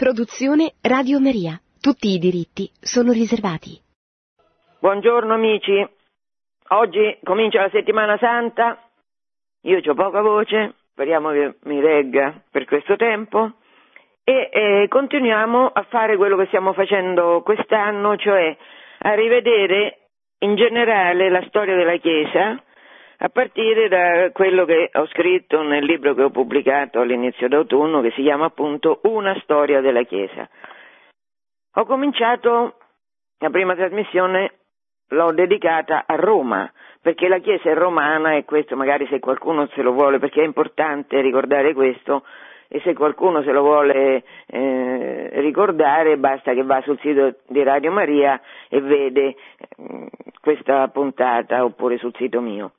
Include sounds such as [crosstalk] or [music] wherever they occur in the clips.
Produzione Radio Maria. Tutti i diritti sono riservati. Buongiorno amici. Oggi comincia la settimana santa. Io ho poca voce, speriamo che mi regga per questo tempo. E eh, continuiamo a fare quello che stiamo facendo quest'anno, cioè a rivedere in generale la storia della Chiesa, a partire da quello che ho scritto nel libro che ho pubblicato all'inizio d'autunno, che si chiama appunto Una storia della Chiesa. Ho cominciato, la prima trasmissione l'ho dedicata a Roma, perché la Chiesa è romana e questo magari se qualcuno se lo vuole, perché è importante ricordare questo, e se qualcuno se lo vuole eh, ricordare basta che va sul sito di Radio Maria e vede eh, questa puntata oppure sul sito mio.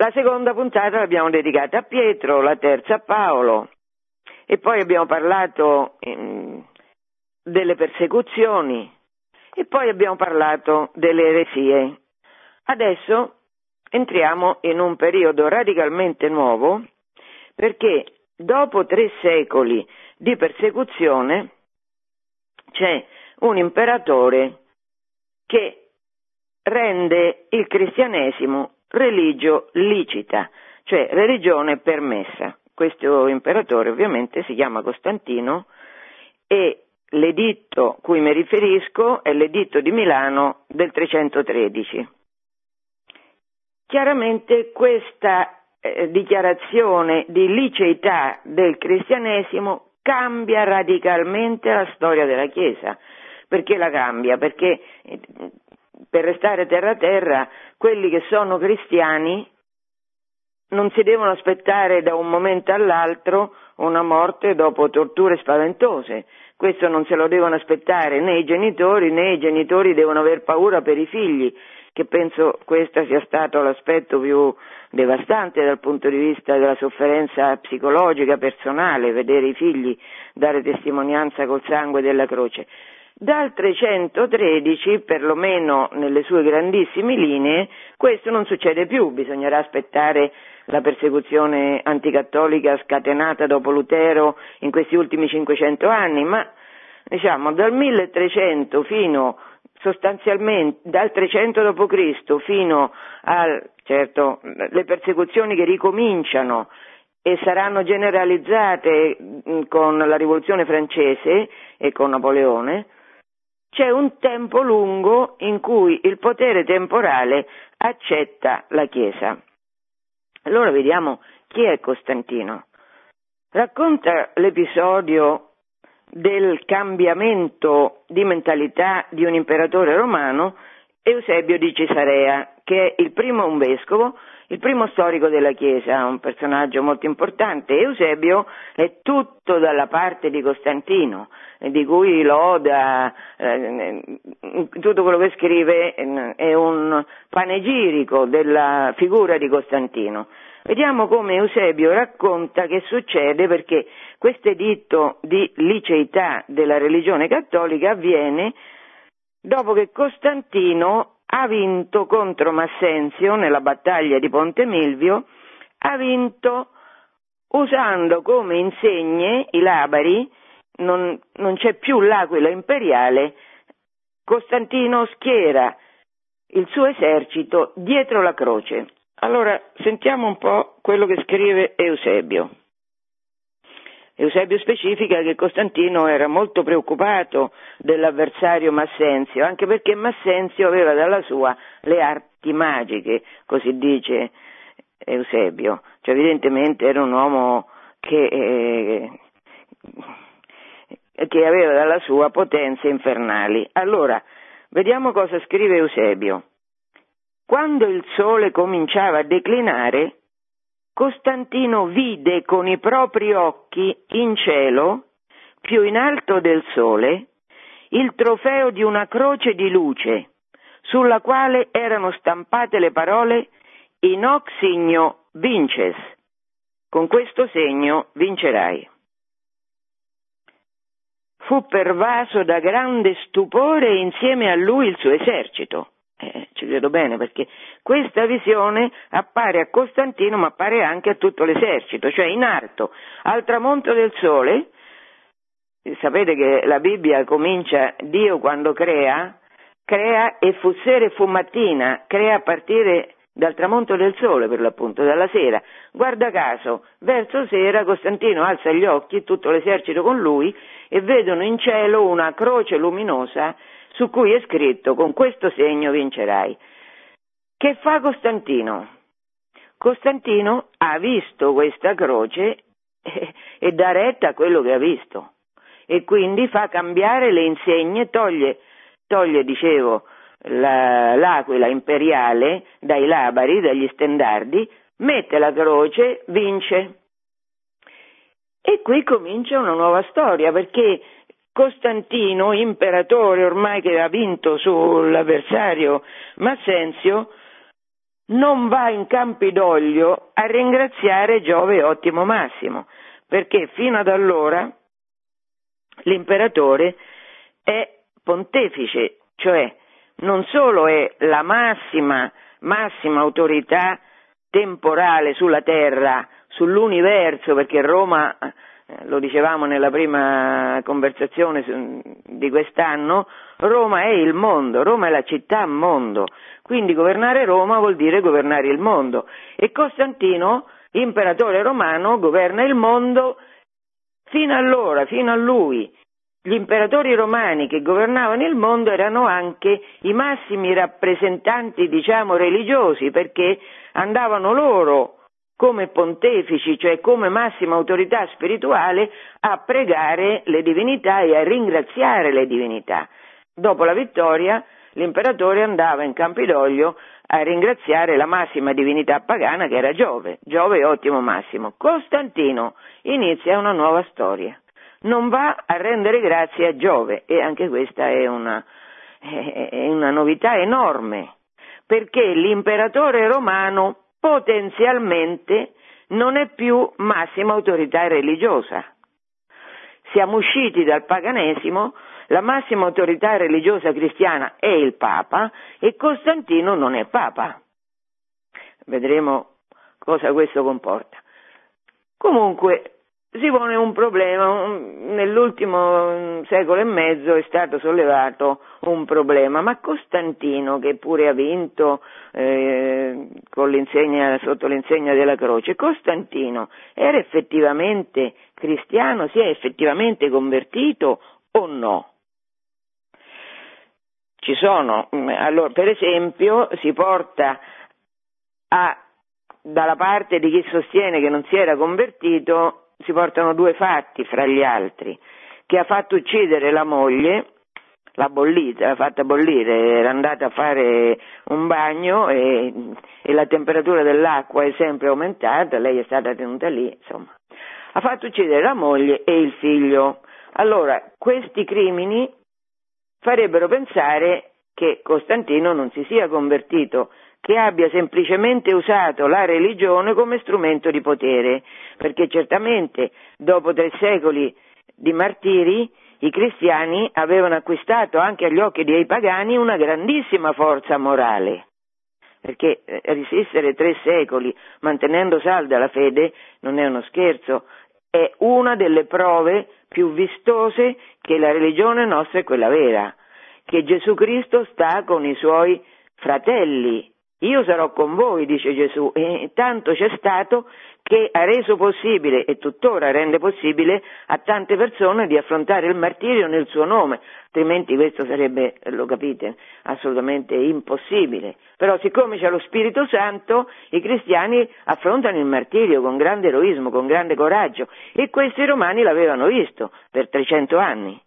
La seconda puntata l'abbiamo dedicata a Pietro, la terza a Paolo e poi abbiamo parlato eh, delle persecuzioni e poi abbiamo parlato delle eresie. Adesso entriamo in un periodo radicalmente nuovo perché dopo tre secoli di persecuzione c'è un imperatore che rende il cristianesimo religio licita, cioè religione permessa. Questo imperatore ovviamente si chiama Costantino e l'editto cui mi riferisco è l'editto di Milano del 313. Chiaramente questa eh, dichiarazione di liceità del cristianesimo cambia radicalmente la storia della Chiesa. Perché la cambia? Perché eh, per restare terra terra, quelli che sono cristiani non si devono aspettare da un momento all'altro una morte dopo torture spaventose. Questo non se lo devono aspettare né i genitori né i genitori devono aver paura per i figli, che penso questo sia stato l'aspetto più devastante dal punto di vista della sofferenza psicologica personale, vedere i figli dare testimonianza col sangue della croce. Dal 313, perlomeno nelle sue grandissime linee, questo non succede più, bisognerà aspettare la persecuzione anticattolica scatenata dopo Lutero in questi ultimi 500 anni, ma diciamo dal 1300 fino sostanzialmente dal 300 d.C. fino a certo persecuzioni che ricominciano e saranno generalizzate con la rivoluzione francese e con Napoleone, c'è un tempo lungo in cui il potere temporale accetta la Chiesa. Allora vediamo chi è Costantino. Racconta l'episodio del cambiamento di mentalità di un imperatore romano Eusebio di Cesarea, che è il primo un vescovo, il primo storico della Chiesa, un personaggio molto importante. Eusebio è tutto dalla parte di Costantino, di cui loda, eh, tutto quello che scrive eh, è un panegirico della figura di Costantino. Vediamo come Eusebio racconta che succede perché questo editto di liceità della religione cattolica avviene dopo che Costantino ha vinto contro Massenzio nella battaglia di Ponte Milvio, ha vinto usando come insegne i labari non, non c'è più l'aquila imperiale, Costantino schiera il suo esercito dietro la croce. Allora sentiamo un po' quello che scrive Eusebio. Eusebio specifica che Costantino era molto preoccupato dell'avversario Massenzio, anche perché Massenzio aveva dalla sua le arti magiche, così dice Eusebio. Cioè evidentemente era un uomo che eh, che aveva dalla sua potenze infernali. Allora, vediamo cosa scrive Eusebio. Quando il sole cominciava a declinare, Costantino vide con i propri occhi in cielo, più in alto del sole, il trofeo di una croce di luce, sulla quale erano stampate le parole In hoc signo vinces. Con questo segno vincerai fu pervaso da grande stupore insieme a lui il suo esercito. Eh, ci credo bene perché questa visione appare a Costantino ma appare anche a tutto l'esercito, cioè in alto, al tramonto del sole, sapete che la Bibbia comincia, Dio quando crea, crea e fu sera e fu mattina, crea a partire dal tramonto del sole per l'appunto, dalla sera. Guarda caso, verso sera Costantino alza gli occhi, tutto l'esercito con lui, e vedono in cielo una croce luminosa su cui è scritto con questo segno vincerai. Che fa Costantino? Costantino ha visto questa croce e, [laughs] e dà retta a quello che ha visto e quindi fa cambiare le insegne, toglie, toglie dicevo, la, l'aquila imperiale dai labari, dagli stendardi, mette la croce, vince. E qui comincia una nuova storia perché Costantino, imperatore ormai che ha vinto sull'avversario Massenzio, non va in Campidoglio a ringraziare Giove Ottimo Massimo, perché fino ad allora l'imperatore è pontefice, cioè non solo è la massima, massima autorità temporale sulla terra, sull'universo, perché Roma, lo dicevamo nella prima conversazione di quest'anno, Roma è il mondo, Roma è la città mondo, quindi governare Roma vuol dire governare il mondo. E Costantino, imperatore romano, governa il mondo fino allora, fino a lui, gli imperatori romani che governavano il mondo erano anche i massimi rappresentanti, diciamo, religiosi, perché andavano loro come pontefici, cioè come massima autorità spirituale, a pregare le divinità e a ringraziare le divinità. Dopo la vittoria, l'imperatore andava in Campidoglio a ringraziare la massima divinità pagana che era Giove, Giove ottimo massimo. Costantino inizia una nuova storia non va a rendere grazie a Giove e anche questa è una, è una novità enorme, perché l'imperatore romano potenzialmente non è più massima autorità religiosa. Siamo usciti dal paganesimo, la massima autorità religiosa cristiana è il Papa e Costantino non è Papa. Vedremo cosa questo comporta. Comunque, si pone un problema, nell'ultimo secolo e mezzo è stato sollevato un problema, ma Costantino, che pure ha vinto eh, l'insegna, sotto l'insegna della croce, Costantino era effettivamente cristiano, si è effettivamente convertito o no? Ci sono, allora, per esempio, si porta a, dalla parte di chi sostiene che non si era convertito si portano due fatti fra gli altri, che ha fatto uccidere la moglie, l'ha bollita, l'ha fatta bollire, era andata a fare un bagno e, e la temperatura dell'acqua è sempre aumentata, lei è stata tenuta lì, insomma. Ha fatto uccidere la moglie e il figlio. Allora, questi crimini farebbero pensare che Costantino non si sia convertito che abbia semplicemente usato la religione come strumento di potere, perché certamente dopo tre secoli di martiri i cristiani avevano acquistato anche agli occhi dei pagani una grandissima forza morale, perché eh, resistere tre secoli mantenendo salda la fede non è uno scherzo, è una delle prove più vistose che la religione nostra è quella vera, che Gesù Cristo sta con i suoi fratelli io sarò con voi, dice Gesù, e tanto c'è stato che ha reso possibile e tuttora rende possibile a tante persone di affrontare il martirio nel suo nome, altrimenti questo sarebbe, lo capite, assolutamente impossibile. Però siccome c'è lo Spirito Santo, i cristiani affrontano il martirio con grande eroismo, con grande coraggio e questi romani l'avevano visto per 300 anni.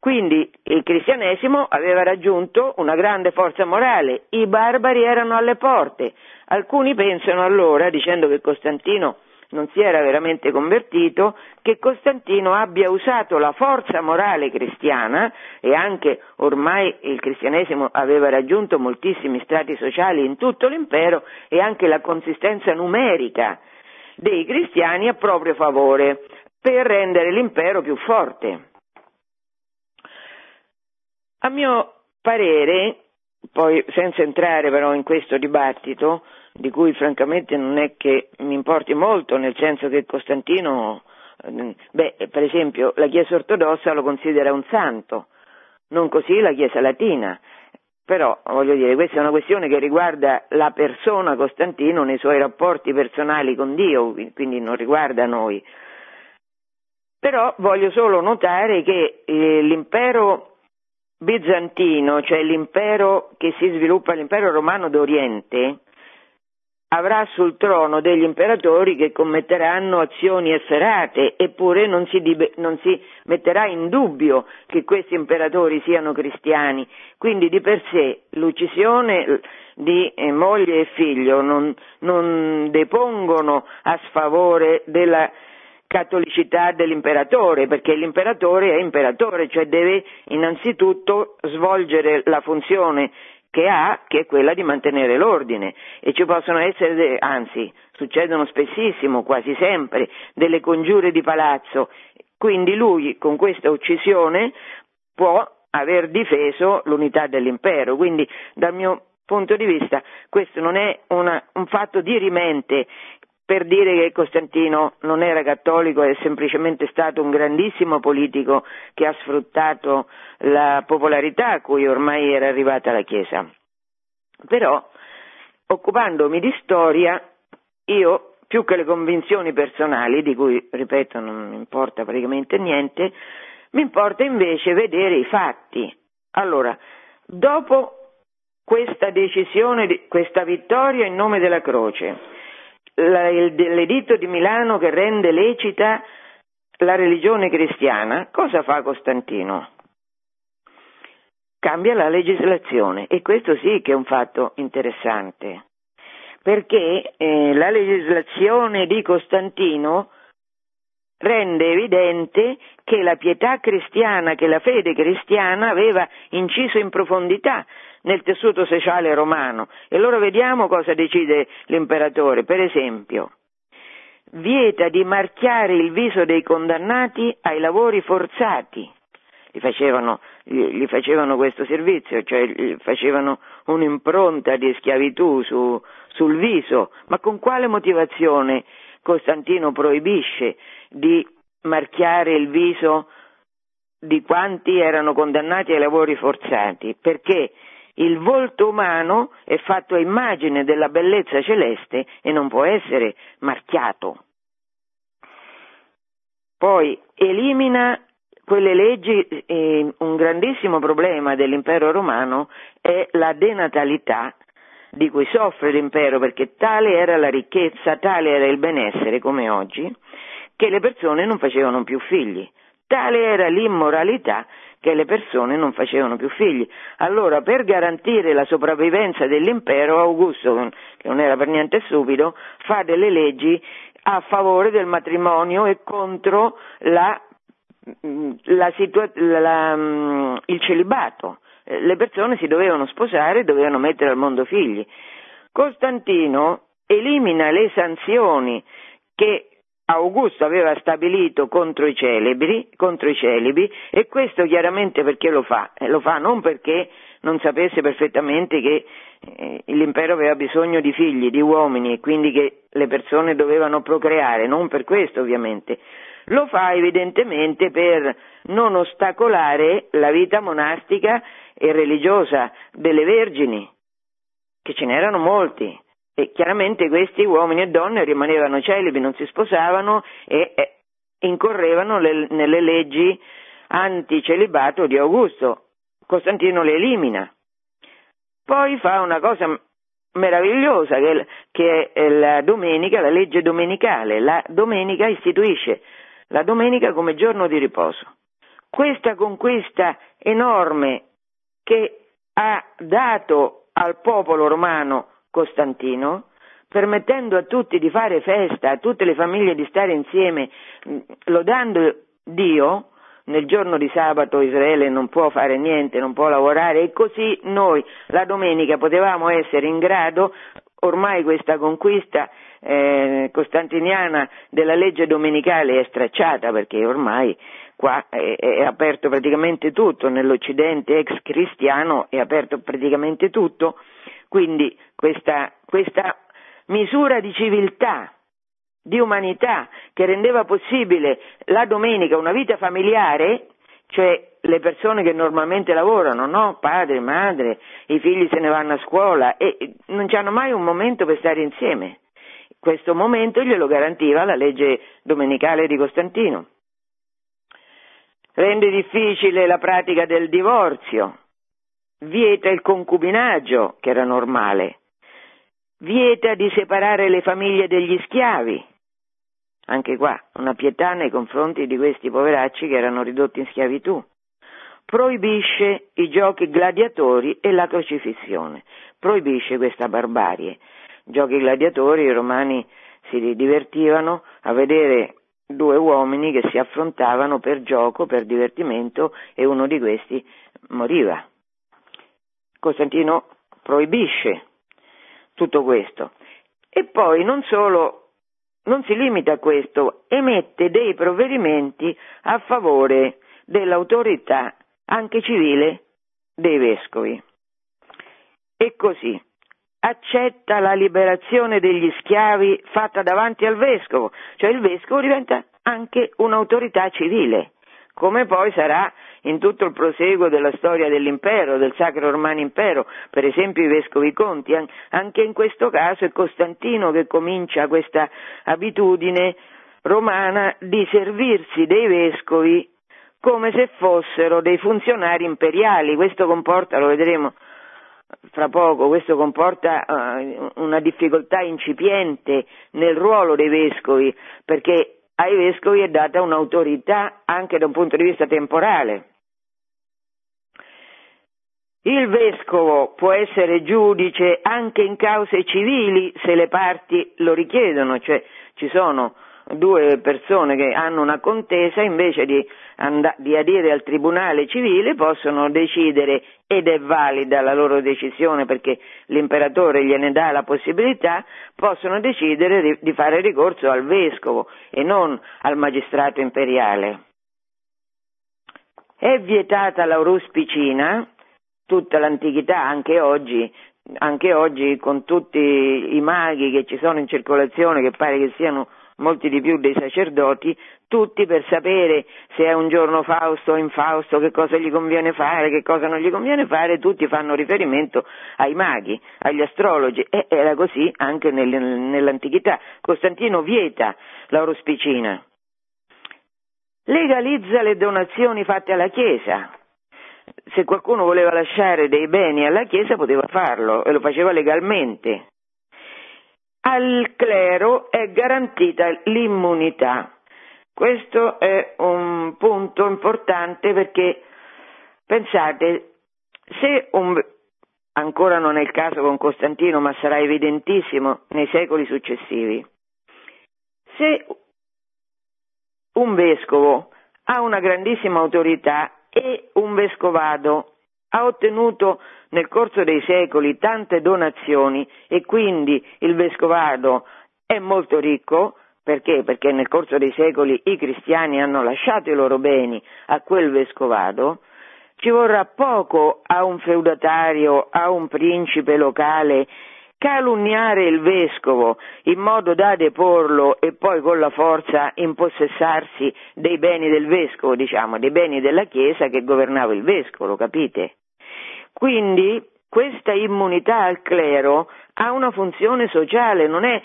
Quindi il cristianesimo aveva raggiunto una grande forza morale, i barbari erano alle porte. Alcuni pensano allora, dicendo che Costantino non si era veramente convertito, che Costantino abbia usato la forza morale cristiana e anche ormai il cristianesimo aveva raggiunto moltissimi strati sociali in tutto l'impero e anche la consistenza numerica dei cristiani a proprio favore per rendere l'impero più forte. A mio parere, poi senza entrare però in questo dibattito, di cui francamente non è che mi importi molto, nel senso che Costantino Beh, per esempio, la Chiesa ortodossa lo considera un santo, non così la Chiesa latina. Però, voglio dire, questa è una questione che riguarda la persona Costantino nei suoi rapporti personali con Dio, quindi non riguarda noi. Però voglio solo notare che eh, l'impero bizantino, cioè l'impero che si sviluppa, l'impero romano d'Oriente, avrà sul trono degli imperatori che commetteranno azioni efferate, eppure non si, non si, metterà in dubbio che questi imperatori siano cristiani. Quindi di per sé l'uccisione di eh, moglie e figlio non, non depongono a sfavore della cattolicità dell'imperatore, perché l'imperatore è imperatore, cioè deve innanzitutto svolgere la funzione che ha, che è quella di mantenere l'ordine. E ci possono essere, anzi succedono spessissimo, quasi sempre, delle congiure di palazzo, quindi lui con questa uccisione può aver difeso l'unità dell'impero, quindi dal mio punto di vista questo non è una, un fatto dirimente per dire che Costantino non era cattolico, è semplicemente stato un grandissimo politico che ha sfruttato la popolarità a cui ormai era arrivata la Chiesa. Però, occupandomi di storia, io, più che le convinzioni personali, di cui, ripeto, non mi importa praticamente niente, mi importa invece vedere i fatti. Allora, dopo questa decisione, questa vittoria in nome della croce, l'editto di Milano che rende lecita la religione cristiana, cosa fa Costantino? Cambia la legislazione e questo sì che è un fatto interessante, perché eh, la legislazione di Costantino rende evidente che la pietà cristiana, che la fede cristiana aveva inciso in profondità nel tessuto sociale romano. E allora vediamo cosa decide l'imperatore. Per esempio, vieta di marchiare il viso dei condannati ai lavori forzati. Gli facevano, gli facevano questo servizio, cioè gli facevano un'impronta di schiavitù su, sul viso, ma con quale motivazione Costantino proibisce di marchiare il viso di quanti erano condannati ai lavori forzati? Perché il volto umano è fatto a immagine della bellezza celeste e non può essere marchiato. Poi elimina quelle leggi, eh, un grandissimo problema dell'impero romano è la denatalità di cui soffre l'impero perché tale era la ricchezza, tale era il benessere come oggi, che le persone non facevano più figli. Tale era l'immoralità che le persone non facevano più figli. Allora, per garantire la sopravvivenza dell'impero, Augusto, che non era per niente stupido, fa delle leggi a favore del matrimonio e contro la, la situa- la, il celibato. Le persone si dovevano sposare e dovevano mettere al mondo figli. Costantino elimina le sanzioni che Augusto aveva stabilito contro i, celebri, contro i celibi e questo chiaramente perché lo fa? Eh, lo fa non perché non sapesse perfettamente che eh, l'impero aveva bisogno di figli, di uomini e quindi che le persone dovevano procreare, non per questo ovviamente. Lo fa evidentemente per non ostacolare la vita monastica e religiosa delle vergini, che ce n'erano molti e chiaramente questi uomini e donne rimanevano celibi, non si sposavano e, e incorrevano le, nelle leggi anticelibato di Augusto. Costantino le elimina. Poi fa una cosa meravigliosa che, che è la domenica, la legge domenicale. La domenica istituisce la domenica come giorno di riposo. Questa conquista enorme che ha dato al popolo romano Costantino, permettendo a tutti di fare festa, a tutte le famiglie di stare insieme, mm, lodando Dio, nel giorno di sabato Israele non può fare niente, non può lavorare e così noi la domenica potevamo essere in grado, ormai questa conquista eh, costantiniana della legge domenicale è stracciata perché ormai qua è, è, aperto praticamente tutto, nell'Occidente ex cristiano è aperto praticamente tutto, quindi questa, questa misura di civiltà di umanità che rendeva possibile la domenica una vita familiare, cioè le persone che normalmente lavorano, no? Padre, madre, i figli se ne vanno a scuola e non hanno mai un momento per stare insieme. Questo momento glielo garantiva la legge domenicale di Costantino. Rende difficile la pratica del divorzio, vieta il concubinaggio, che era normale, vieta di separare le famiglie degli schiavi. Anche qua una pietà nei confronti di questi poveracci che erano ridotti in schiavitù. Proibisce i giochi gladiatori e la crocifissione. Proibisce questa barbarie. Giochi gladiatori, i romani si divertivano a vedere due uomini che si affrontavano per gioco, per divertimento e uno di questi moriva. Costantino proibisce tutto questo. E poi non solo, non si limita a questo, emette dei provvedimenti a favore dell'autorità anche civile dei vescovi. E così accetta la liberazione degli schiavi fatta davanti al vescovo, cioè il vescovo diventa anche un'autorità civile, come poi sarà in tutto il proseguo della storia dell'impero, del Sacro Romano Impero, per esempio i vescovi conti, anche in questo caso è Costantino che comincia questa abitudine romana di servirsi dei vescovi come se fossero dei funzionari imperiali, questo comporta, lo vedremo fra poco, questo comporta uh, una difficoltà incipiente nel ruolo dei vescovi, perché ai vescovi è data un'autorità anche da un punto di vista temporale. Il vescovo può essere giudice anche in cause civili se le parti lo richiedono, cioè ci sono due persone che hanno una contesa invece di, and- di adire al tribunale civile possono decidere ed è valida la loro decisione perché l'imperatore gliene dà la possibilità, possono decidere di, di fare ricorso al vescovo e non al magistrato imperiale. È vietata l'auruspicina, tutta l'antichità, anche oggi, anche oggi con tutti i maghi che ci sono in circolazione, che pare che siano molti di più dei sacerdoti, tutti per sapere se è un giorno Fausto o infausto, che cosa gli conviene fare, che cosa non gli conviene fare, tutti fanno riferimento ai maghi, agli astrologi e era così anche nel, nell'antichità. Costantino vieta l'aurospicina, legalizza le donazioni fatte alla Chiesa, se qualcuno voleva lasciare dei beni alla Chiesa poteva farlo e lo faceva legalmente. Al clero è garantita l'immunità. Questo è un punto importante perché pensate, se un, ancora non è il caso con Costantino, ma sarà evidentissimo nei secoli successivi, se un vescovo ha una grandissima autorità e un vescovado ha ottenuto nel corso dei secoli tante donazioni e quindi il vescovado è molto ricco, perché? Perché nel corso dei secoli i cristiani hanno lasciato i loro beni a quel vescovado, ci vorrà poco a un feudatario, a un principe locale calunniare il vescovo in modo da deporlo e poi con la forza impossessarsi dei beni del vescovo, diciamo, dei beni della Chiesa che governava il vescovo, capite? Quindi questa immunità al clero ha una funzione sociale, non è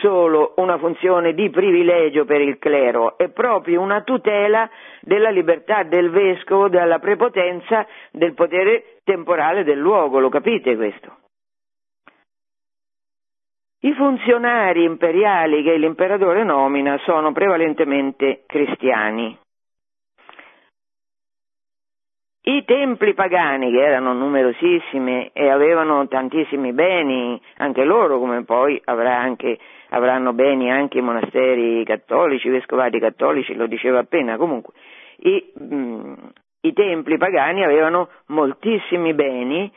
solo una funzione di privilegio per il clero, è proprio una tutela della libertà del vescovo, dalla prepotenza del potere temporale del luogo, lo capite questo? I funzionari imperiali che l'imperatore nomina sono prevalentemente cristiani. I templi pagani, che erano numerosissimi e avevano tantissimi beni, anche loro, come poi avrà anche, avranno beni anche i monasteri cattolici, i vescovati cattolici, lo diceva appena, comunque, i, mh, mm, i templi pagani avevano moltissimi beni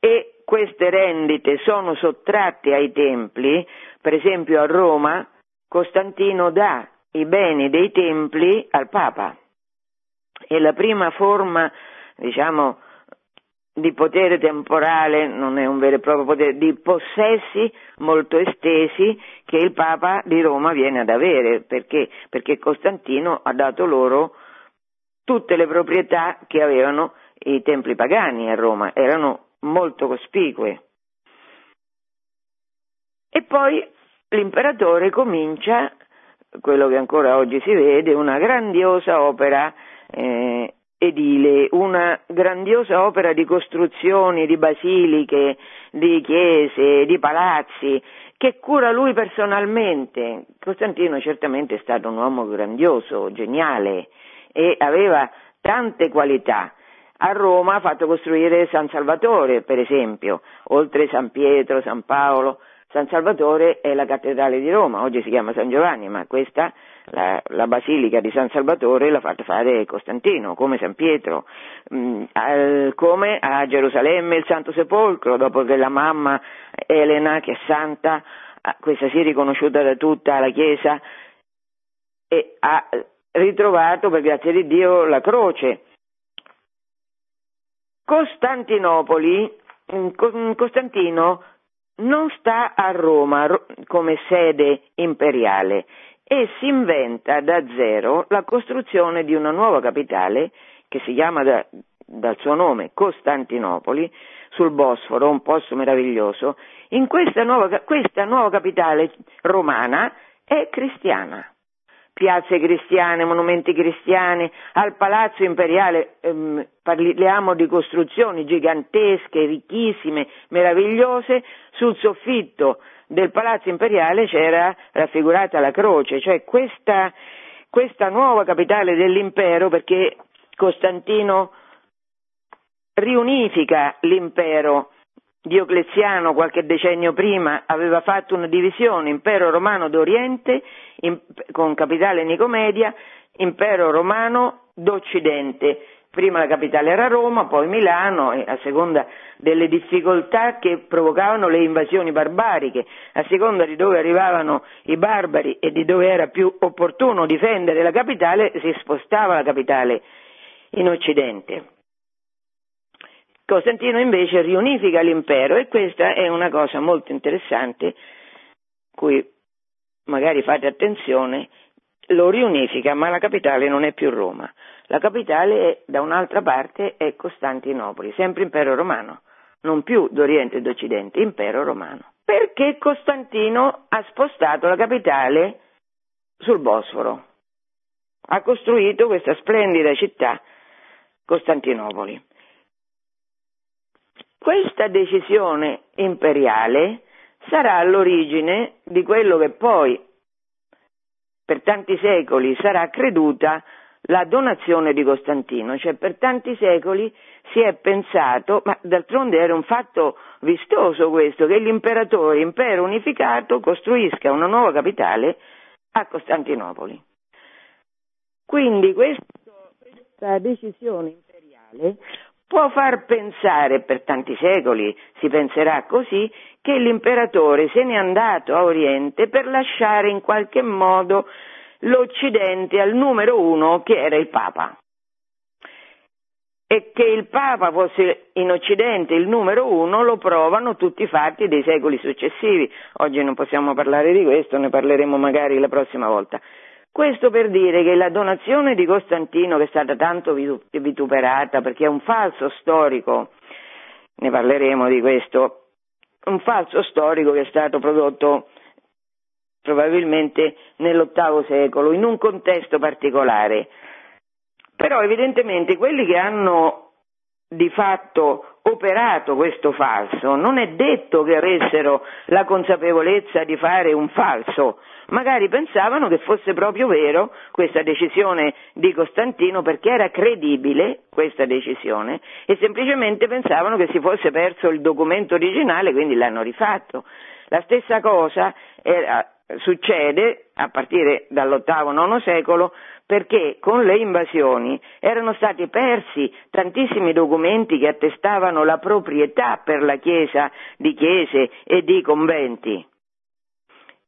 e queste rendite sono sottratte ai templi, per esempio a Roma Costantino dà i beni dei templi al Papa. E la prima forma, diciamo, di potere temporale, non è un vero e proprio potere, di possessi molto estesi che il Papa di Roma viene ad avere, perché, perché Costantino ha dato loro tutte le proprietà che avevano i templi pagani a Roma, erano molto cospicue. E poi l'imperatore comincia, quello che ancora oggi si vede, una grandiosa opera eh, edile, una grandiosa opera di costruzioni, di basiliche, di chiese, di palazzi, che cura lui personalmente. Costantino certamente è stato un uomo grandioso, geniale e aveva tante qualità. A Roma ha fatto costruire San Salvatore, per esempio, oltre San Pietro, San Paolo. San Salvatore è la cattedrale di Roma, oggi si chiama San Giovanni, ma questa la, la, basilica di San Salvatore l'ha fatta fare Costantino, come San Pietro, mh, mm, al, come a Gerusalemme il Santo Sepolcro, dopo che la mamma Elena, che è santa, questa si è riconosciuta da tutta la Chiesa, ha ritrovato, per grazia di Dio, la croce. Costantinopoli, mm, Costantino non sta a Roma come sede imperiale, e si inventa da zero la costruzione di una nuova capitale che si chiama da, dal suo nome Costantinopoli, sul Bosforo, un posto meraviglioso. In questa nuova, questa nuova capitale romana è cristiana. Piazze cristiane, monumenti cristiani, al palazzo imperiale ehm, parliamo di costruzioni gigantesche, ricchissime, meravigliose, sul soffitto del palazzo imperiale c'era raffigurata la croce, cioè questa, questa nuova capitale dell'impero, perché Costantino riunifica l'impero. Diocleziano qualche decennio prima aveva fatto una divisione impero romano d'Oriente in, con capitale Nicomedia, impero romano d'Occidente prima la capitale era Roma, poi Milano a seconda delle difficoltà che provocavano le invasioni barbariche, a seconda di dove arrivavano i barbari e di dove era più opportuno difendere la capitale, si spostava la capitale in Occidente. Costantino invece riunifica l'impero e questa è una cosa molto interessante, cui magari fate attenzione, lo riunifica, ma la capitale non è più Roma. La capitale è, da un'altra parte è Costantinopoli, sempre impero romano, non più d'Oriente e d'Occidente, impero romano. Perché Costantino ha spostato la capitale sul Bosforo. Ha costruito questa splendida città, Costantinopoli. Questa decisione imperiale sarà all'origine di quello che poi per tanti secoli sarà creduta la donazione di Costantino, cioè per tanti secoli si è pensato, ma d'altronde era un fatto vistoso questo, che l'imperatore, impero unificato, costruisca una nuova capitale a Costantinopoli. Quindi questo, questa decisione imperiale può far pensare, per tanti secoli si penserà così, che l'imperatore se n'è andato a Oriente per lasciare in qualche modo l'Occidente al numero uno che era il Papa. E che il Papa fosse in Occidente il numero uno lo provano tutti i fatti dei secoli successivi. Oggi non possiamo parlare di questo, ne parleremo magari la prossima volta. Questo per dire che la donazione di Costantino, che è stata tanto vituperata perché è un falso storico, ne parleremo di questo, un falso storico che è stato prodotto probabilmente nell'VIII secolo, in un contesto particolare. Però evidentemente quelli che hanno di fatto operato questo falso non è detto che avessero la consapevolezza di fare un falso, magari pensavano che fosse proprio vero questa decisione di Costantino perché era credibile questa decisione e semplicemente pensavano che si fosse perso il documento originale, quindi l'hanno rifatto. La stessa cosa era, succede a partire dall'VIII-IX secolo perché con le invasioni erano stati persi tantissimi documenti che attestavano la proprietà per la Chiesa di chiese e di conventi.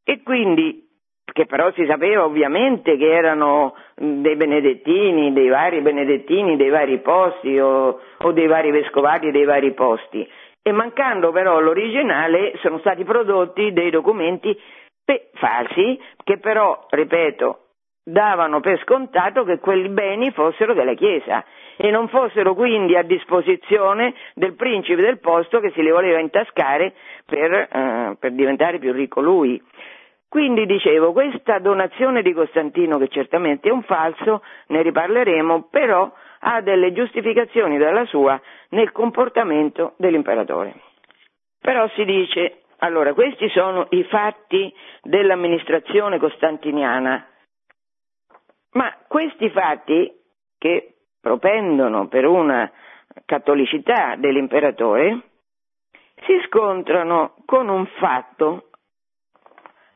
E quindi che però si sapeva ovviamente che erano dei benedettini, dei vari benedettini, dei vari posti o, o dei vari vescovati dei vari posti. E mancando però l'originale sono stati prodotti dei documenti falsi che però, ripeto, davano per scontato che quei beni fossero della Chiesa e non fossero quindi a disposizione del principe del posto che si li voleva intascare per, eh, per diventare più ricco lui. Quindi dicevo, questa donazione di Costantino, che certamente è un falso, ne riparleremo, però ha delle giustificazioni dalla sua nel comportamento dell'imperatore. Però si dice, allora, questi sono i fatti dell'amministrazione costantiniana, ma questi fatti, che propendono per una cattolicità dell'imperatore, si scontrano con un fatto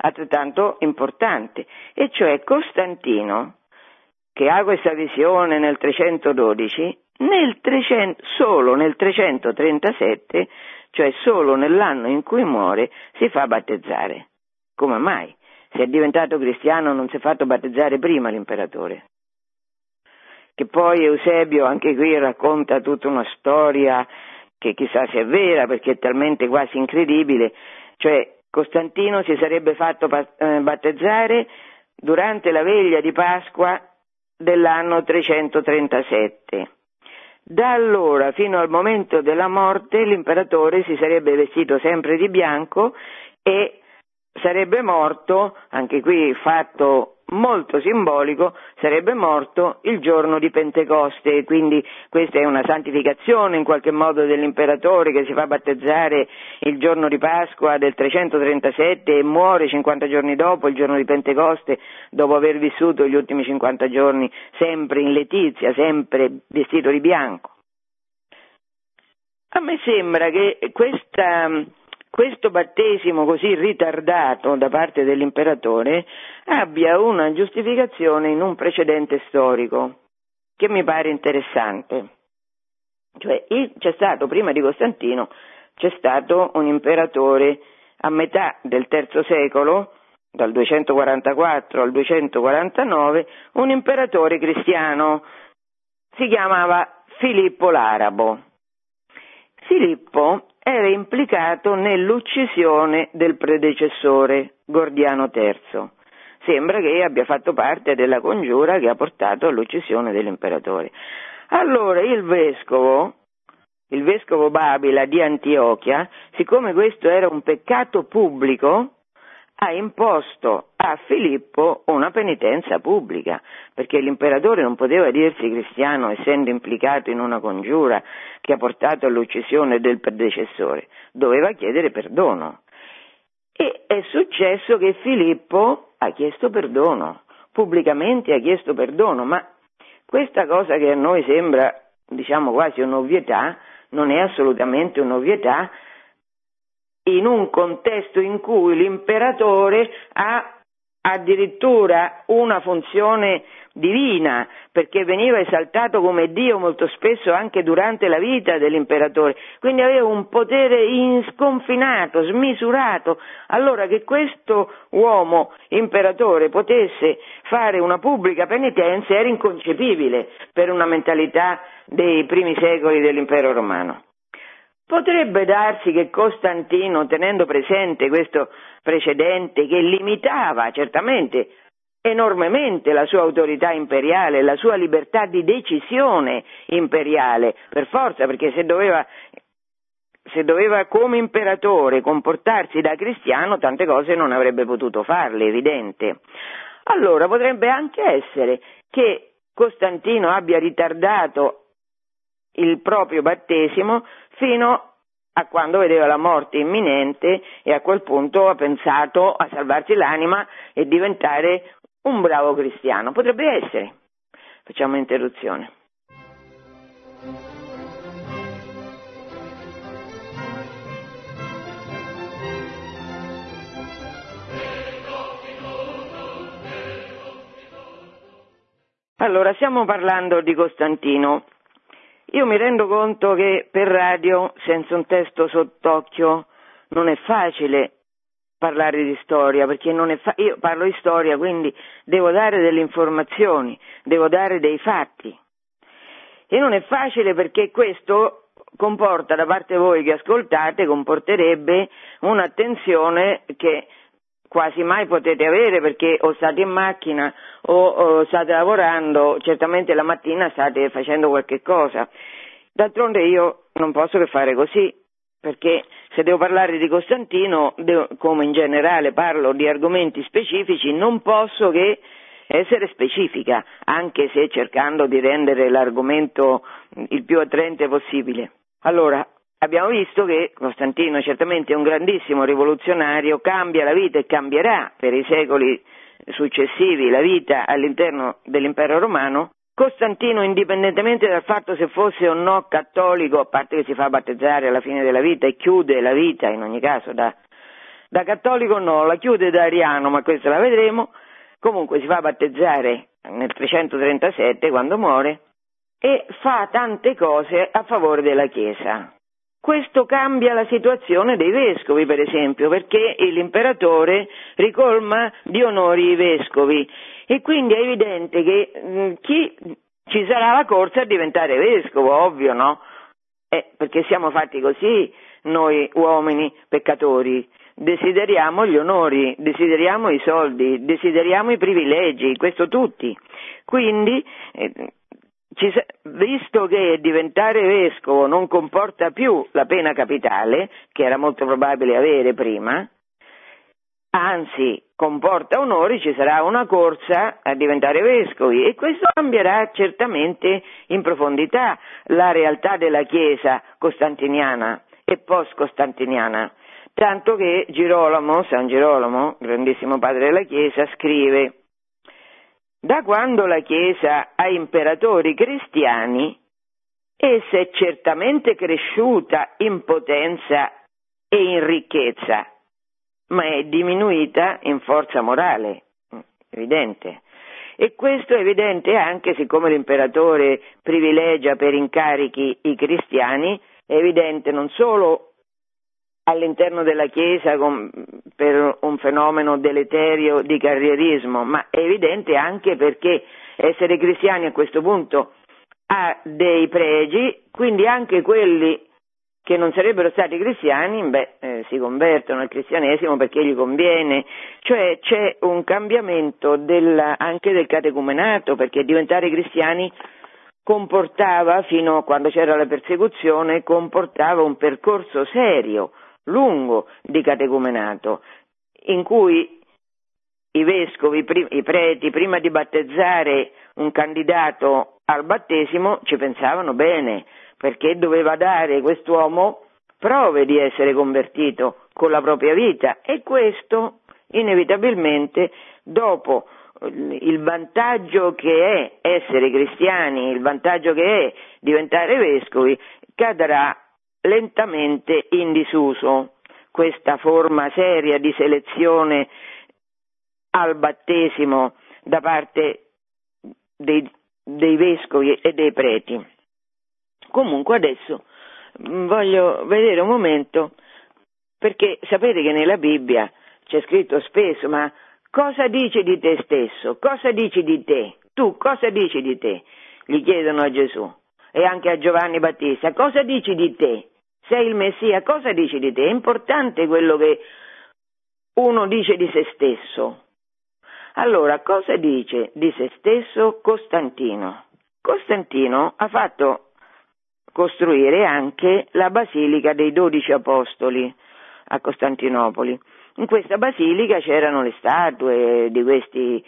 altrettanto importante, e cioè Costantino, che ha questa visione nel 312, nel 300, solo nel 337, cioè solo nell'anno in cui muore, si fa battezzare. Come mai? Se è diventato cristiano non si è fatto battezzare prima l'imperatore. Che poi Eusebio anche qui racconta tutta una storia che chissà se è vera perché è talmente quasi incredibile, cioè Costantino si sarebbe fatto eh, battezzare durante la veglia di Pasqua dell'anno 337. Da allora fino al momento della morte l'imperatore si sarebbe vestito sempre di bianco e sarebbe morto, anche qui fatto molto simbolico, sarebbe morto il giorno di Pentecoste, quindi questa è una santificazione in qualche modo dell'imperatore che si fa battezzare il giorno di Pasqua del 337 e muore 50 giorni dopo, il giorno di Pentecoste, dopo aver vissuto gli ultimi 50 giorni sempre in letizia, sempre vestito di bianco. A me sembra che questa questo battesimo così ritardato da parte dell'imperatore abbia una giustificazione in un precedente storico che mi pare interessante. Cioè, c'è stato, prima di Costantino, c'è stato un imperatore a metà del III secolo, dal 244 al 249, un imperatore cristiano, si chiamava Filippo l'Arabo. Filippo era implicato nell'uccisione del predecessore Gordiano III. Sembra che abbia fatto parte della congiura che ha portato all'uccisione dell'imperatore. Allora il vescovo, il vescovo Babila di Antiochia, siccome questo era un peccato pubblico, ha imposto a Filippo una penitenza pubblica, perché l'imperatore non poteva dirsi cristiano essendo implicato in una congiura che ha portato all'uccisione del predecessore, doveva chiedere perdono. E è successo che Filippo ha chiesto perdono, pubblicamente ha chiesto perdono, ma questa cosa che a noi sembra, diciamo quasi un'ovvietà, non è assolutamente un'ovvietà in un contesto in cui l'imperatore ha addirittura una funzione divina, perché veniva esaltato come Dio molto spesso anche durante la vita dell'imperatore, quindi aveva un potere insconfinato, smisurato. Allora che questo uomo imperatore potesse fare una pubblica penitenza era inconcepibile per una mentalità dei primi secoli dell'impero romano. Potrebbe darsi che Costantino, tenendo presente questo precedente che limitava certamente enormemente la sua autorità imperiale, la sua libertà di decisione imperiale, per forza, perché se doveva, se doveva come imperatore comportarsi da cristiano, tante cose non avrebbe potuto farle, evidente. Allora potrebbe anche essere che Costantino abbia ritardato il proprio battesimo fino a quando vedeva la morte imminente e a quel punto ha pensato a salvarsi l'anima e diventare un bravo cristiano. Potrebbe essere. Facciamo un'interruzione. Allora, stiamo parlando di Costantino. Io mi rendo conto che per radio, senza un testo sott'occhio, non è facile parlare di storia, perché fa- io parlo di storia, quindi devo dare delle informazioni, devo dare dei fatti. E non è facile perché questo comporta da parte voi che ascoltate, comporterebbe un'attenzione che quasi mai potete avere perché o state in macchina o, o state lavorando, certamente la mattina state facendo qualche cosa. D'altronde io non posso che fare così, perché se devo parlare di Costantino, devo, come in generale parlo di argomenti specifici, non posso che essere specifica, anche se cercando di rendere l'argomento il più attraente possibile. Allora, abbiamo visto che Costantino certamente è un grandissimo rivoluzionario, cambia la vita e cambierà per i secoli successivi la vita all'interno dell'impero romano. Costantino, indipendentemente dal fatto se fosse o no cattolico, a parte che si fa battezzare alla fine della vita e chiude la vita in ogni caso da, da cattolico no, la chiude da ariano, ma questa la vedremo, comunque si fa battezzare nel 337 quando muore e fa tante cose a favore della Chiesa. Questo cambia la situazione dei vescovi, per esempio, perché l'imperatore ricolma di onori i vescovi e quindi è evidente che mh, mm, chi ci sarà la corsa a diventare vescovo, ovvio, no? Eh, perché siamo fatti così noi uomini peccatori. Desideriamo gli onori, desideriamo i soldi, desideriamo i privilegi, questo tutti. Quindi eh, ci, visto che diventare vescovo non comporta più la pena capitale, che era molto probabile avere prima, anzi comporta onori, ci sarà una corsa a diventare vescovi e questo cambierà certamente in profondità la realtà della Chiesa costantiniana e post-costantiniana. Tanto che Girolamo, San Girolamo, grandissimo padre della Chiesa, scrive da quando la Chiesa ha imperatori cristiani, essa è certamente cresciuta in potenza e in ricchezza, ma è diminuita in forza morale, evidente. E questo è evidente anche siccome l'imperatore privilegia per incarichi i cristiani, è evidente non solo all'interno della Chiesa con, per un fenomeno deleterio di carrierismo, ma è evidente anche perché essere cristiani a questo punto ha dei pregi, quindi anche quelli che non sarebbero stati cristiani, beh, eh, si convertono al cristianesimo perché gli conviene, cioè c'è un cambiamento della, anche del catecumenato, perché diventare cristiani comportava, fino a quando c'era la persecuzione, comportava un percorso serio, lungo di catecumenato, in cui i vescovi, i preti, prima di battezzare un candidato al battesimo ci pensavano bene, perché doveva dare quest'uomo prove di essere convertito con la propria vita e questo inevitabilmente dopo il vantaggio che è essere cristiani, il vantaggio che è diventare vescovi, cadrà lentamente in disuso questa forma seria di selezione al battesimo da parte dei, dei vescovi e dei preti. Comunque adesso voglio vedere un momento perché sapete che nella Bibbia c'è scritto spesso, ma cosa dici di te stesso? Cosa dici di te? Tu cosa dici di te? Gli chiedono a Gesù e anche a Giovanni Battista, cosa dici di te? Sei il Messia, cosa dici di te? È importante quello che uno dice di se stesso. Allora, cosa dice di se stesso Costantino? Costantino ha fatto costruire anche la Basilica dei Dodici Apostoli a Costantinopoli. In questa basilica c'erano le statue di questi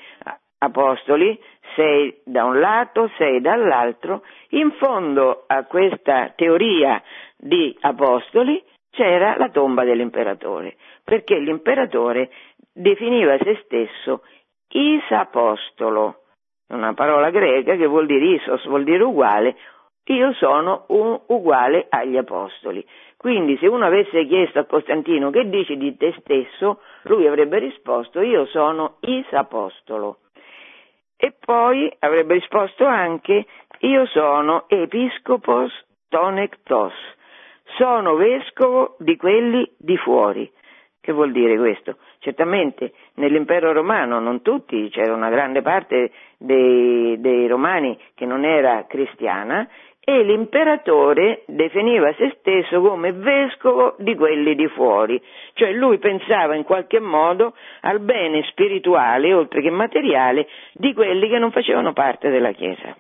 apostoli, sei da un lato, sei dall'altro. In fondo a questa teoria di apostoli c'era la tomba dell'imperatore, perché l'imperatore definiva se stesso isapostolo, una parola greca che vuol dire isos, vuol dire uguale, io sono un, uguale agli apostoli. Quindi se uno avesse chiesto a Costantino che dici di te stesso, lui avrebbe risposto io sono isapostolo. E poi avrebbe risposto anche io sono episcopos tonectos, sono vescovo di quelli di fuori. Che vuol dire questo? Certamente nell'impero romano non tutti, c'era una grande parte dei, dei romani che non era cristiana e l'imperatore definiva se stesso come vescovo di quelli di fuori, cioè lui pensava in qualche modo al bene spirituale, oltre che materiale, di quelli che non facevano parte della Chiesa.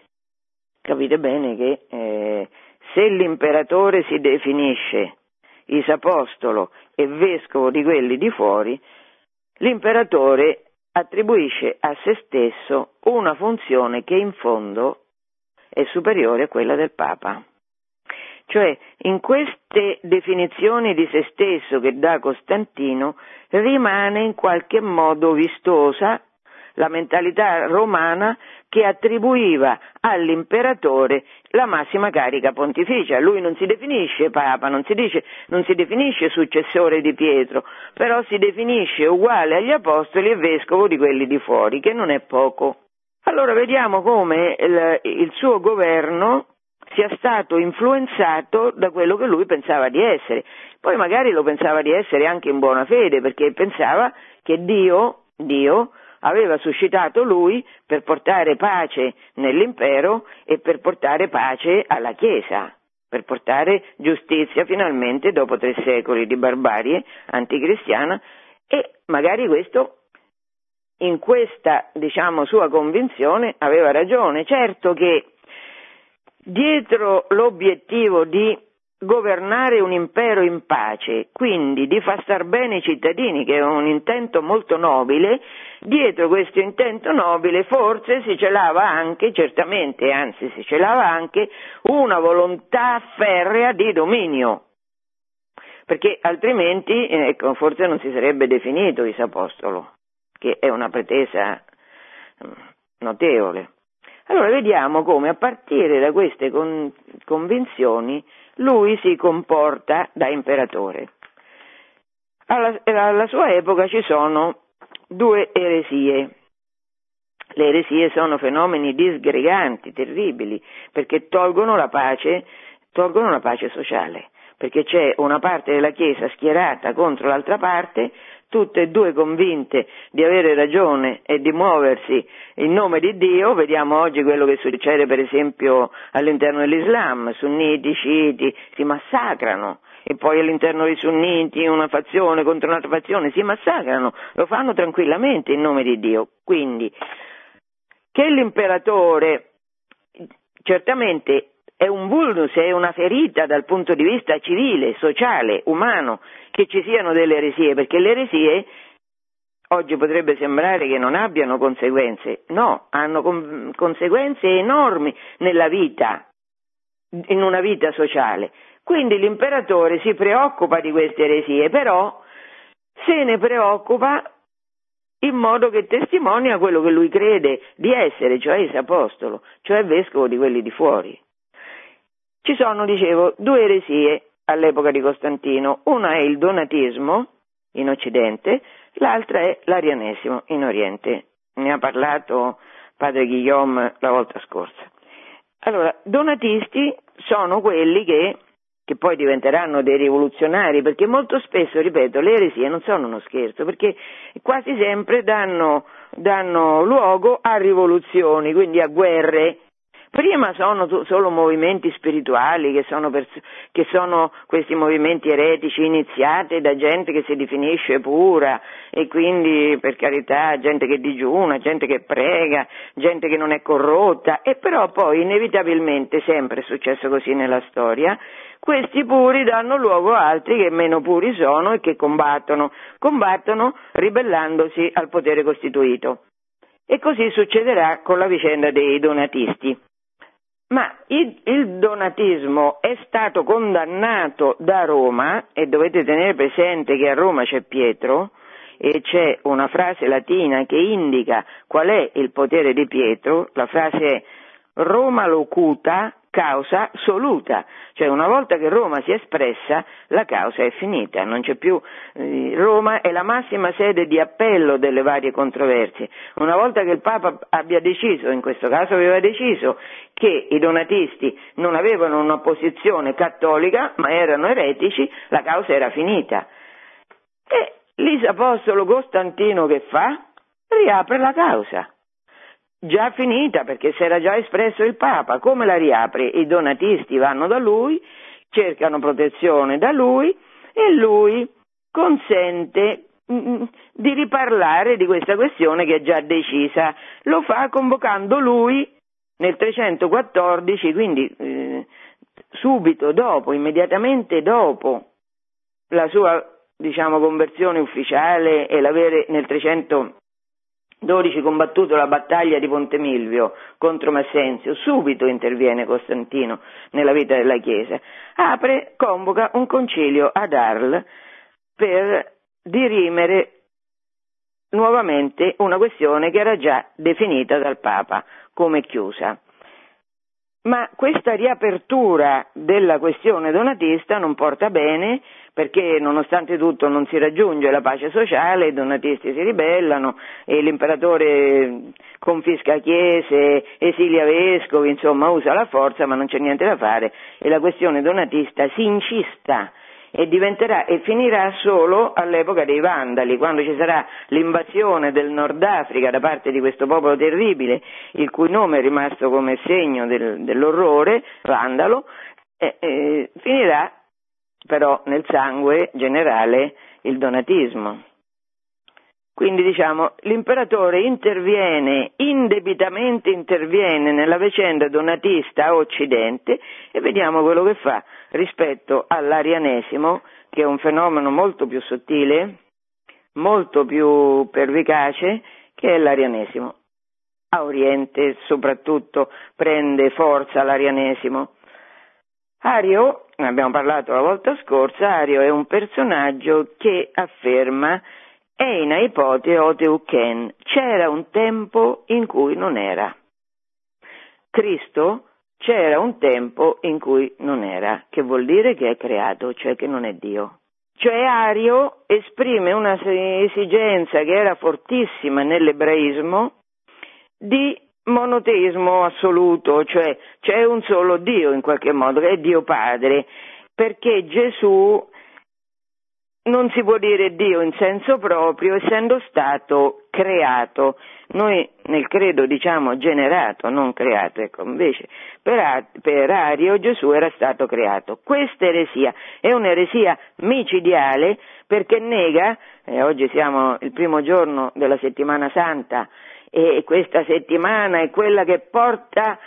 Capite bene che eh, se l'imperatore si definisce isapostolo e vescovo di quelli di fuori, l'imperatore attribuisce a se stesso una funzione che in fondo è superiore a quella del Papa. Cioè, in queste definizioni di se stesso che dà Costantino rimane in qualche modo vistosa la mentalità romana che attribuiva all'imperatore la massima carica pontificia. Lui non si definisce papa, non si, dice, non si definisce successore di Pietro, però si definisce uguale agli apostoli e vescovo di quelli di fuori, che non è poco. Allora vediamo come il, il suo governo sia stato influenzato da quello che lui pensava di essere. Poi magari lo pensava di essere anche in buona fede, perché pensava che Dio, Dio aveva suscitato lui per portare pace nell'impero e per portare pace alla Chiesa, per portare giustizia finalmente dopo tre secoli di barbarie anticristiana e magari questo in questa diciamo, sua convinzione aveva ragione. Certo che dietro l'obiettivo di governare un impero in pace, quindi di far star bene i cittadini, che è un intento molto nobile, dietro questo intento nobile forse si celava anche, certamente, anzi si celava anche, una volontà ferrea di dominio, perché altrimenti ecco, forse non si sarebbe definito Isapostolo, che è una pretesa mm, notevole. Allora vediamo come a partire da queste con- convinzioni lui si comporta da imperatore. Alla, alla sua epoca ci sono due eresie. Le eresie sono fenomeni disgreganti, terribili, perché tolgono la pace, tolgono la pace sociale, perché c'è una parte della Chiesa schierata contro l'altra parte, tutte e due convinte di avere ragione e di muoversi in nome di Dio, vediamo oggi quello che succede per esempio all'interno dell'Islam, sunniti, sciiti, si massacrano e poi all'interno dei sunniti una fazione contro un'altra fazione si massacrano, lo fanno tranquillamente in nome di Dio. Quindi che l'imperatore certamente è un vulnus, è una ferita dal punto di vista civile, sociale, umano, che ci siano delle eresie, perché le eresie oggi potrebbe sembrare che non abbiano conseguenze, no, hanno con- conseguenze enormi nella vita, in una vita sociale. Quindi l'imperatore si preoccupa di queste eresie, però se ne preoccupa in modo che testimonia quello che lui crede di essere, cioè il apostolo, cioè vescovo di quelli di fuori. Ci sono, dicevo, due eresie all'epoca di Costantino, una è il donatismo in Occidente, l'altra è l'arianesimo in Oriente. Ne ha parlato padre Guillaume la volta scorsa. Allora, donatisti sono quelli che, che poi diventeranno dei rivoluzionari, perché molto spesso, ripeto, le eresie non sono uno scherzo, perché quasi sempre danno, danno luogo a rivoluzioni, quindi a guerre Prima sono solo movimenti spirituali, che sono, pers- che sono, questi movimenti eretici iniziati da gente che si definisce pura e quindi per carità gente che digiuna, gente che prega, gente che non è corrotta e però poi inevitabilmente, sempre è successo così nella storia, questi puri danno luogo a altri che meno puri sono e che combattono, combattono ribellandosi al potere costituito. E così succederà con la vicenda dei donatisti. Ma il, il, donatismo è stato condannato da Roma e dovete tenere presente che a Roma c'è Pietro e c'è una frase latina che indica qual è il potere di Pietro, la frase è Roma locuta causa soluta, cioè una volta che Roma si è espressa la causa è finita, non c'è più eh, Roma è la massima sede di appello delle varie controversie. Una volta che il Papa abbia deciso, in questo caso aveva deciso che i donatisti non avevano una posizione cattolica, ma erano eretici, la causa era finita. E l'Isapostolo Costantino che fa? Riapre la causa. Già finita perché si era già espresso il Papa. Come la riapre? I donatisti vanno da lui, cercano protezione da lui e lui consente mm, mm, di riparlare di questa questione che è già decisa. Lo fa convocando lui nel 314, quindi eh, subito dopo, immediatamente dopo la sua diciamo, conversione ufficiale e l'avere nel 312 combattuto la battaglia di Ponte Milvio contro Massenzio, subito interviene Costantino nella vita della Chiesa, apre, convoca un concilio ad Arles per dirimere nuovamente una questione che era già definita dal Papa come chiusa. Ma questa riapertura della questione donatista non porta bene perché nonostante tutto non si raggiunge la pace sociale, i donatisti si ribellano e l'imperatore confisca chiese, esilia vescovi, insomma usa la forza ma non c'è niente da fare. E la questione donatista si incista e e finirà solo all'epoca dei Vandali, quando ci sarà l'invasione del Nord Africa da parte di questo popolo terribile, il cui nome è rimasto come segno del, dell'orrore, Vandalo, e, e finirà però nel sangue generale il donatismo. Quindi diciamo l'imperatore interviene, indebitamente interviene nella vicenda donatista a Occidente e vediamo quello che fa rispetto all'arianesimo, che è un fenomeno molto più sottile, molto più pervicace, che è l'arianesimo. A Oriente soprattutto prende forza l'arianesimo. Ario, ne abbiamo parlato la volta scorsa, Ario è un personaggio che afferma Eina ipote oteuchen, c'era un tempo in cui non era. Cristo c'era un tempo in cui non era, che vuol dire che è creato, cioè che non è Dio. Cioè Ario esprime una esigenza che era fortissima nell'ebraismo di monoteismo assoluto, cioè c'è un solo Dio in qualche modo, che è Dio Padre, perché Gesù non si può dire Dio in senso proprio, essendo stato creato. Noi nel credo diciamo generato, non creato, ecco, invece per, per Ario Gesù era stato creato. Questa eresia è un'eresia micidiale perché nega, eh, oggi siamo il primo giorno della settimana santa, e questa settimana è quella che porta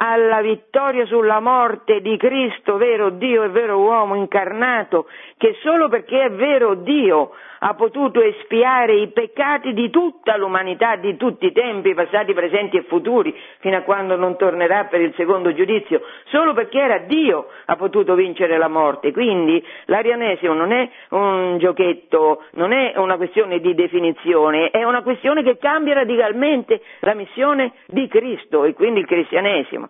alla vittoria sulla morte di Cristo, vero Dio e vero uomo incarnato, che solo perché è vero Dio ha potuto espiare i peccati di tutta l'umanità, di tutti i tempi, passati, presenti e futuri, fino a quando non tornerà per il secondo giudizio, solo perché era Dio ha potuto vincere la morte. Quindi l'arianesimo non è un giochetto, non è una questione di definizione, è una questione che cambia radicalmente la missione di Cristo e quindi il cristianesimo.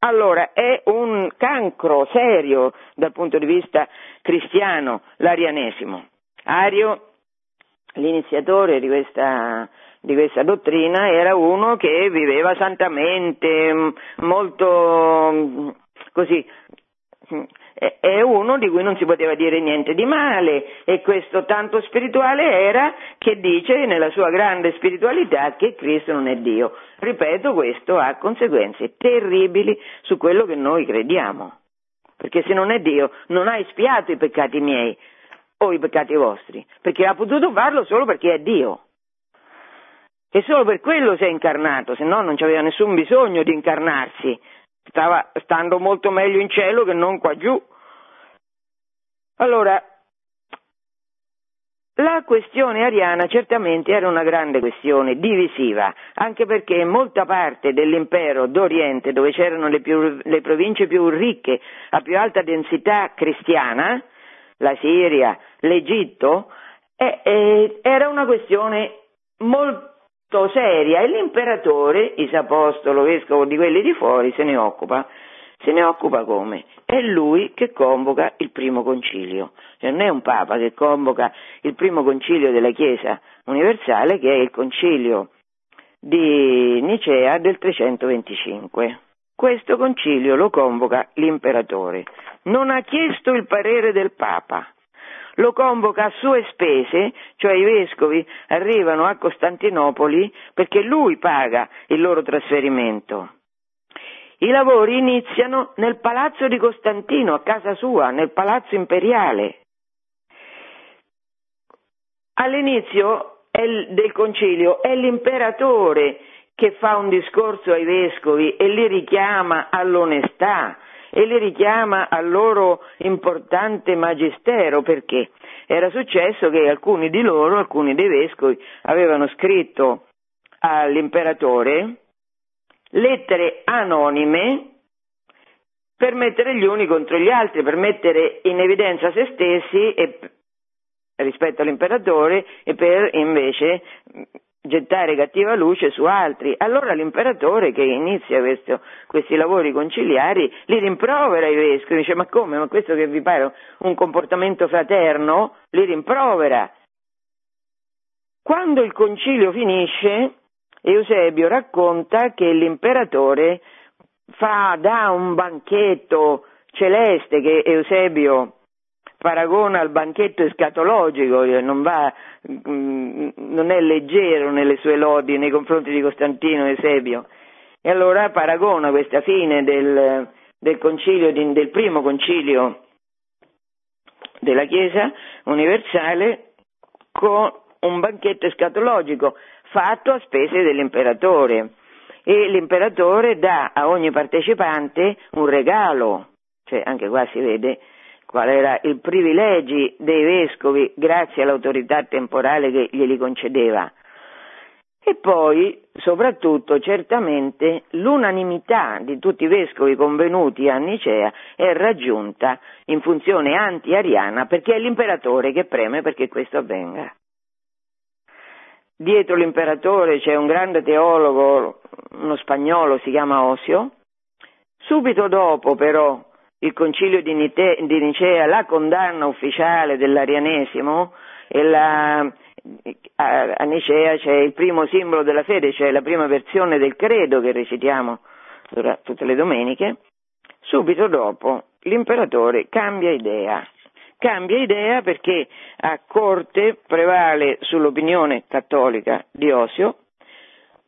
Allora, è un cancro serio dal punto di vista cristiano l'arianesimo. Ario, l'iniziatore di questa, di questa dottrina, era uno che viveva santamente, molto così è uno di cui non si poteva dire niente di male e questo tanto spirituale era che dice nella sua grande spiritualità che Cristo non è Dio. Ripeto, questo ha conseguenze terribili su quello che noi crediamo, perché se non è Dio non ha espiato i peccati miei, o i peccati vostri, perché ha potuto farlo solo perché è Dio. E solo per quello si è incarnato, se no non c'aveva nessun bisogno di incarnarsi, stava stando molto meglio in cielo che non qua giù. Allora, la questione ariana certamente era una grande questione, divisiva, anche perché molta parte dell'impero d'Oriente, dove c'erano le, più, le province più ricche, a più alta densità cristiana, la Siria, l'Egitto, eh, eh, era una questione molto seria e l'imperatore, Isapostolo, vescovo di quelli di fuori, se ne occupa. Se ne occupa come? È lui che convoca il primo concilio, cioè, non è un papa che convoca il primo concilio della Chiesa universale che è il concilio di Nicea del 325. Questo concilio lo convoca l'imperatore. Non ha chiesto il parere del Papa, lo convoca a sue spese, cioè i vescovi arrivano a Costantinopoli perché lui paga il loro trasferimento. I lavori iniziano nel palazzo di Costantino, a casa sua, nel palazzo imperiale. All'inizio del concilio è l'imperatore che fa un discorso ai vescovi e li richiama all'onestà e li richiama al loro importante magistero perché era successo che alcuni di loro, alcuni dei vescovi, avevano scritto all'imperatore lettere anonime per mettere gli uni contro gli altri, per mettere in evidenza se stessi e, rispetto all'imperatore e per invece gettare cattiva luce su altri. Allora l'imperatore che inizia questo, questi lavori conciliari li rimprovera i vescovi, dice ma come, ma questo che vi pare un comportamento fraterno? Li rimprovera. Quando il concilio finisce, Eusebio racconta che l'imperatore fa, dà un banchetto celeste che Eusebio paragona al banchetto escatologico, non, va, mm, non è leggero nelle sue lodi nei confronti di Costantino Eusebio. E allora paragona questa fine del, del, concilio, del primo concilio della Chiesa universale con un banchetto escatologico fatto a spese dell'imperatore e l'imperatore dà a ogni partecipante un regalo, cioè anche qua si vede qual era il privilegio dei vescovi grazie all'autorità temporale che glieli concedeva. E poi, soprattutto, certamente l'unanimità di tutti i vescovi convenuti a Nicea è raggiunta in funzione anti-ariana perché è l'imperatore che preme perché questo avvenga. Dietro l'imperatore c'è un grande teologo, uno spagnolo, si chiama Osio. Subito dopo, però, il concilio di, Nite, di Nicea, la condanna ufficiale dell'arianesimo, e la, a, a Nicea c'è il primo simbolo della fede, cioè la prima versione del credo che recitiamo tutte le domeniche. Subito dopo l'imperatore cambia idea cambia idea perché a corte prevale sull'opinione cattolica di Osio,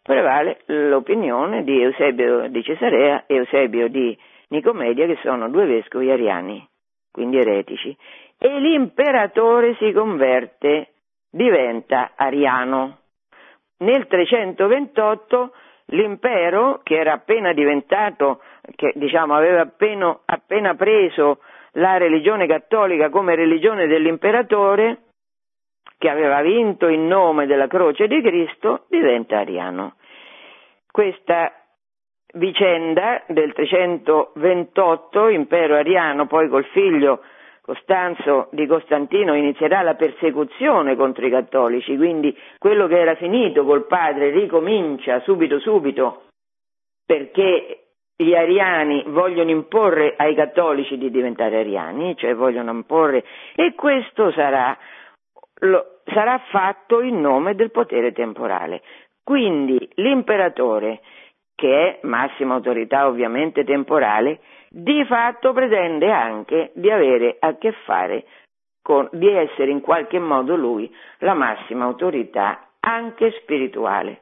prevale l'opinione di Eusebio di Cesarea Eusebio di Nicomedia che sono due vescovi ariani, quindi eretici, e l'imperatore si converte, diventa ariano. Nel 328 l'impero, che era appena diventato, che diciamo aveva appena, appena preso la religione cattolica come religione dell'imperatore, che aveva vinto in nome della croce di Cristo, diventa ariano. Questa vicenda del 328, impero ariano, poi col figlio Costanzo di Costantino inizierà la persecuzione contro i cattolici, quindi quello che era finito col padre ricomincia subito subito perché gli ariani vogliono imporre ai cattolici di diventare ariani, cioè vogliono imporre, e questo sarà, lo, sarà fatto in nome del potere temporale. Quindi l'imperatore, che è massima autorità ovviamente temporale, di fatto pretende anche di avere a che fare con, di essere in qualche modo lui la massima autorità anche spirituale.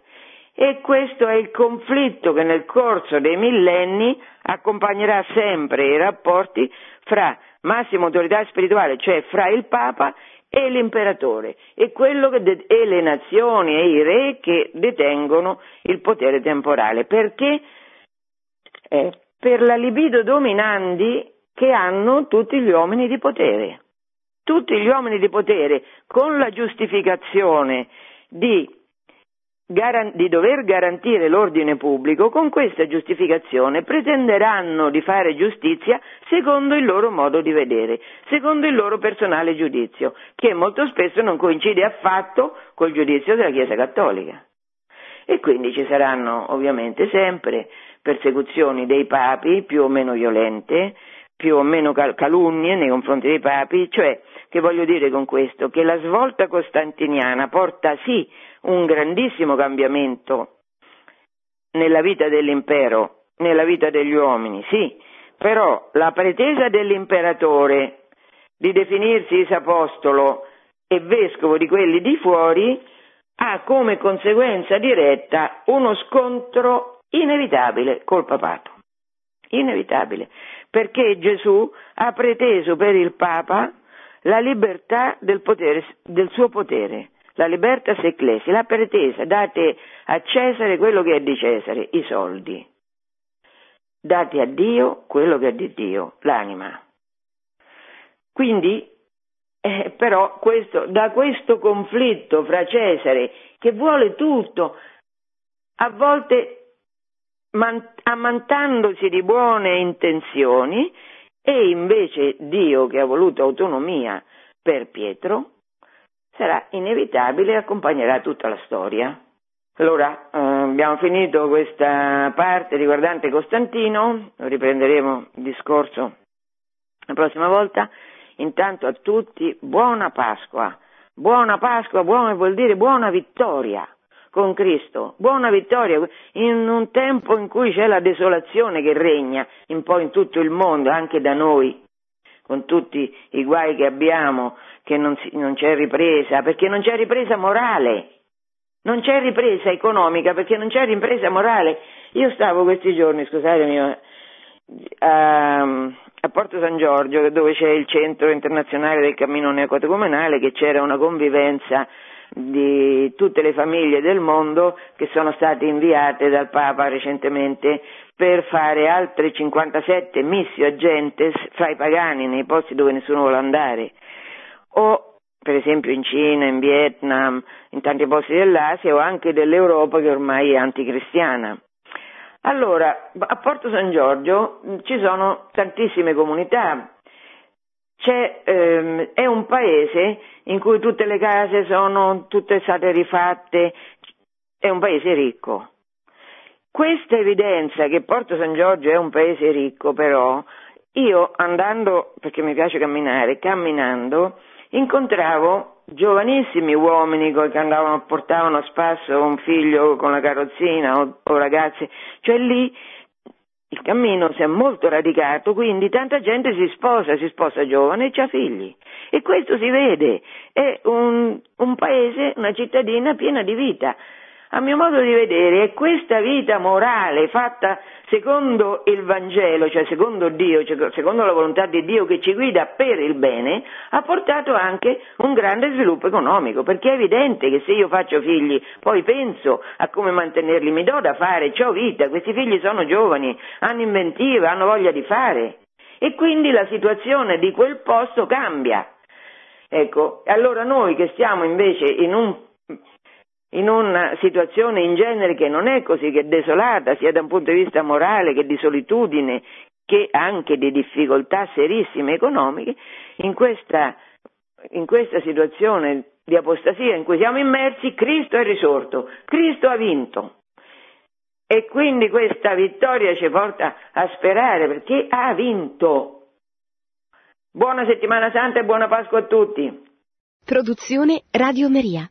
E questo è il conflitto che nel corso dei millenni accompagnerà sempre i rapporti fra massima autorità spirituale, cioè fra il Papa e l'imperatore, e, de- e le nazioni e i re che detengono il potere temporale. Perché? Eh, per la libido dominandi che hanno tutti gli uomini di potere. Tutti gli uomini di potere con la giustificazione di di dover garantire l'ordine pubblico, con questa giustificazione pretenderanno di fare giustizia secondo il loro modo di vedere, secondo il loro personale giudizio, che molto spesso non coincide affatto col giudizio della Chiesa Cattolica. E quindi ci saranno ovviamente sempre persecuzioni dei papi più o meno violente, più o meno calunnie nei confronti dei papi, cioè che voglio dire con questo? Che la svolta costantiniana porta sì un grandissimo cambiamento nella vita dell'impero, nella vita degli uomini, sì, però la pretesa dell'imperatore di definirsi isapostolo e vescovo di quelli di fuori, ha come conseguenza diretta uno scontro inevitabile col papato. Inevitabile, perché Gesù ha preteso per il Papa la libertà del, potere, del suo potere, la libertas ecclesi, l'ha pretesa, date a Cesare quello che è di Cesare, i soldi. Date a Dio quello che è di Dio, l'anima. Quindi, eh, però, questo, da questo conflitto fra Cesare, che vuole tutto, a volte man, ammantandosi di buone intenzioni, e invece Dio che ha voluto autonomia per Pietro, sarà inevitabile e accompagnerà tutta la storia. Allora, eh, abbiamo finito questa parte riguardante Costantino, riprenderemo il discorso la prossima volta. Intanto a tutti buona Pasqua. Buona Pasqua, buona vuol dire buona vittoria con Cristo. Buona vittoria in un tempo in cui c'è la desolazione che regna un po' in tutto il mondo, anche da noi, con tutti i guai che abbiamo, che non, non c'è ripresa, perché non c'è ripresa morale. Non c'è ripresa economica perché non c'è ripresa morale. Io stavo questi giorni, scusatemi, a, a Porto San Giorgio, dove c'è il centro internazionale del cammino neocatecumenale, che c'era una convivenza di tutte le famiglie del mondo che sono state inviate dal Papa recentemente per fare altre 57 missio agentes fra i pagani nei posti dove nessuno vuole andare o per esempio in Cina, in Vietnam, in tanti posti dell'Asia o anche dell'Europa che ormai è anticristiana. Allora, a Porto San Giorgio ci sono tantissime comunità, ehm, è un paese in cui tutte le case sono tutte state rifatte, è un paese ricco. Questa evidenza che Porto San Giorgio è un paese ricco, però, io andando, perché mi piace camminare, camminando, incontravo giovanissimi uomini che andavano, portavano a spasso un figlio con la carrozzina o, o ragazzi, cioè lì il cammino si è molto radicato, quindi tanta gente si sposa, si sposa giovane e ha figli. E questo si vede, è un, un paese, una cittadina piena di vita. A mio modo di vedere è questa vita morale fatta secondo il Vangelo, cioè secondo Dio, cioè secondo la volontà di Dio che ci guida per il bene, ha portato anche un grande sviluppo economico, perché è evidente che se io faccio figli, poi penso a come mantenerli, mi do da fare, ho vita, questi figli sono giovani, hanno inventiva, hanno voglia di fare e quindi la situazione di quel posto cambia. Ecco, allora noi che stiamo invece in un in una situazione in genere che non è così, che desolata sia da un punto di vista morale che di solitudine, che anche di difficoltà serissime economiche, in questa, in questa situazione di apostasia in cui siamo immersi, Cristo è risorto, Cristo ha vinto. E quindi questa vittoria ci porta a sperare perché ha vinto. Buona settimana santa e buona Pasqua a tutti. Produzione Radio Maria.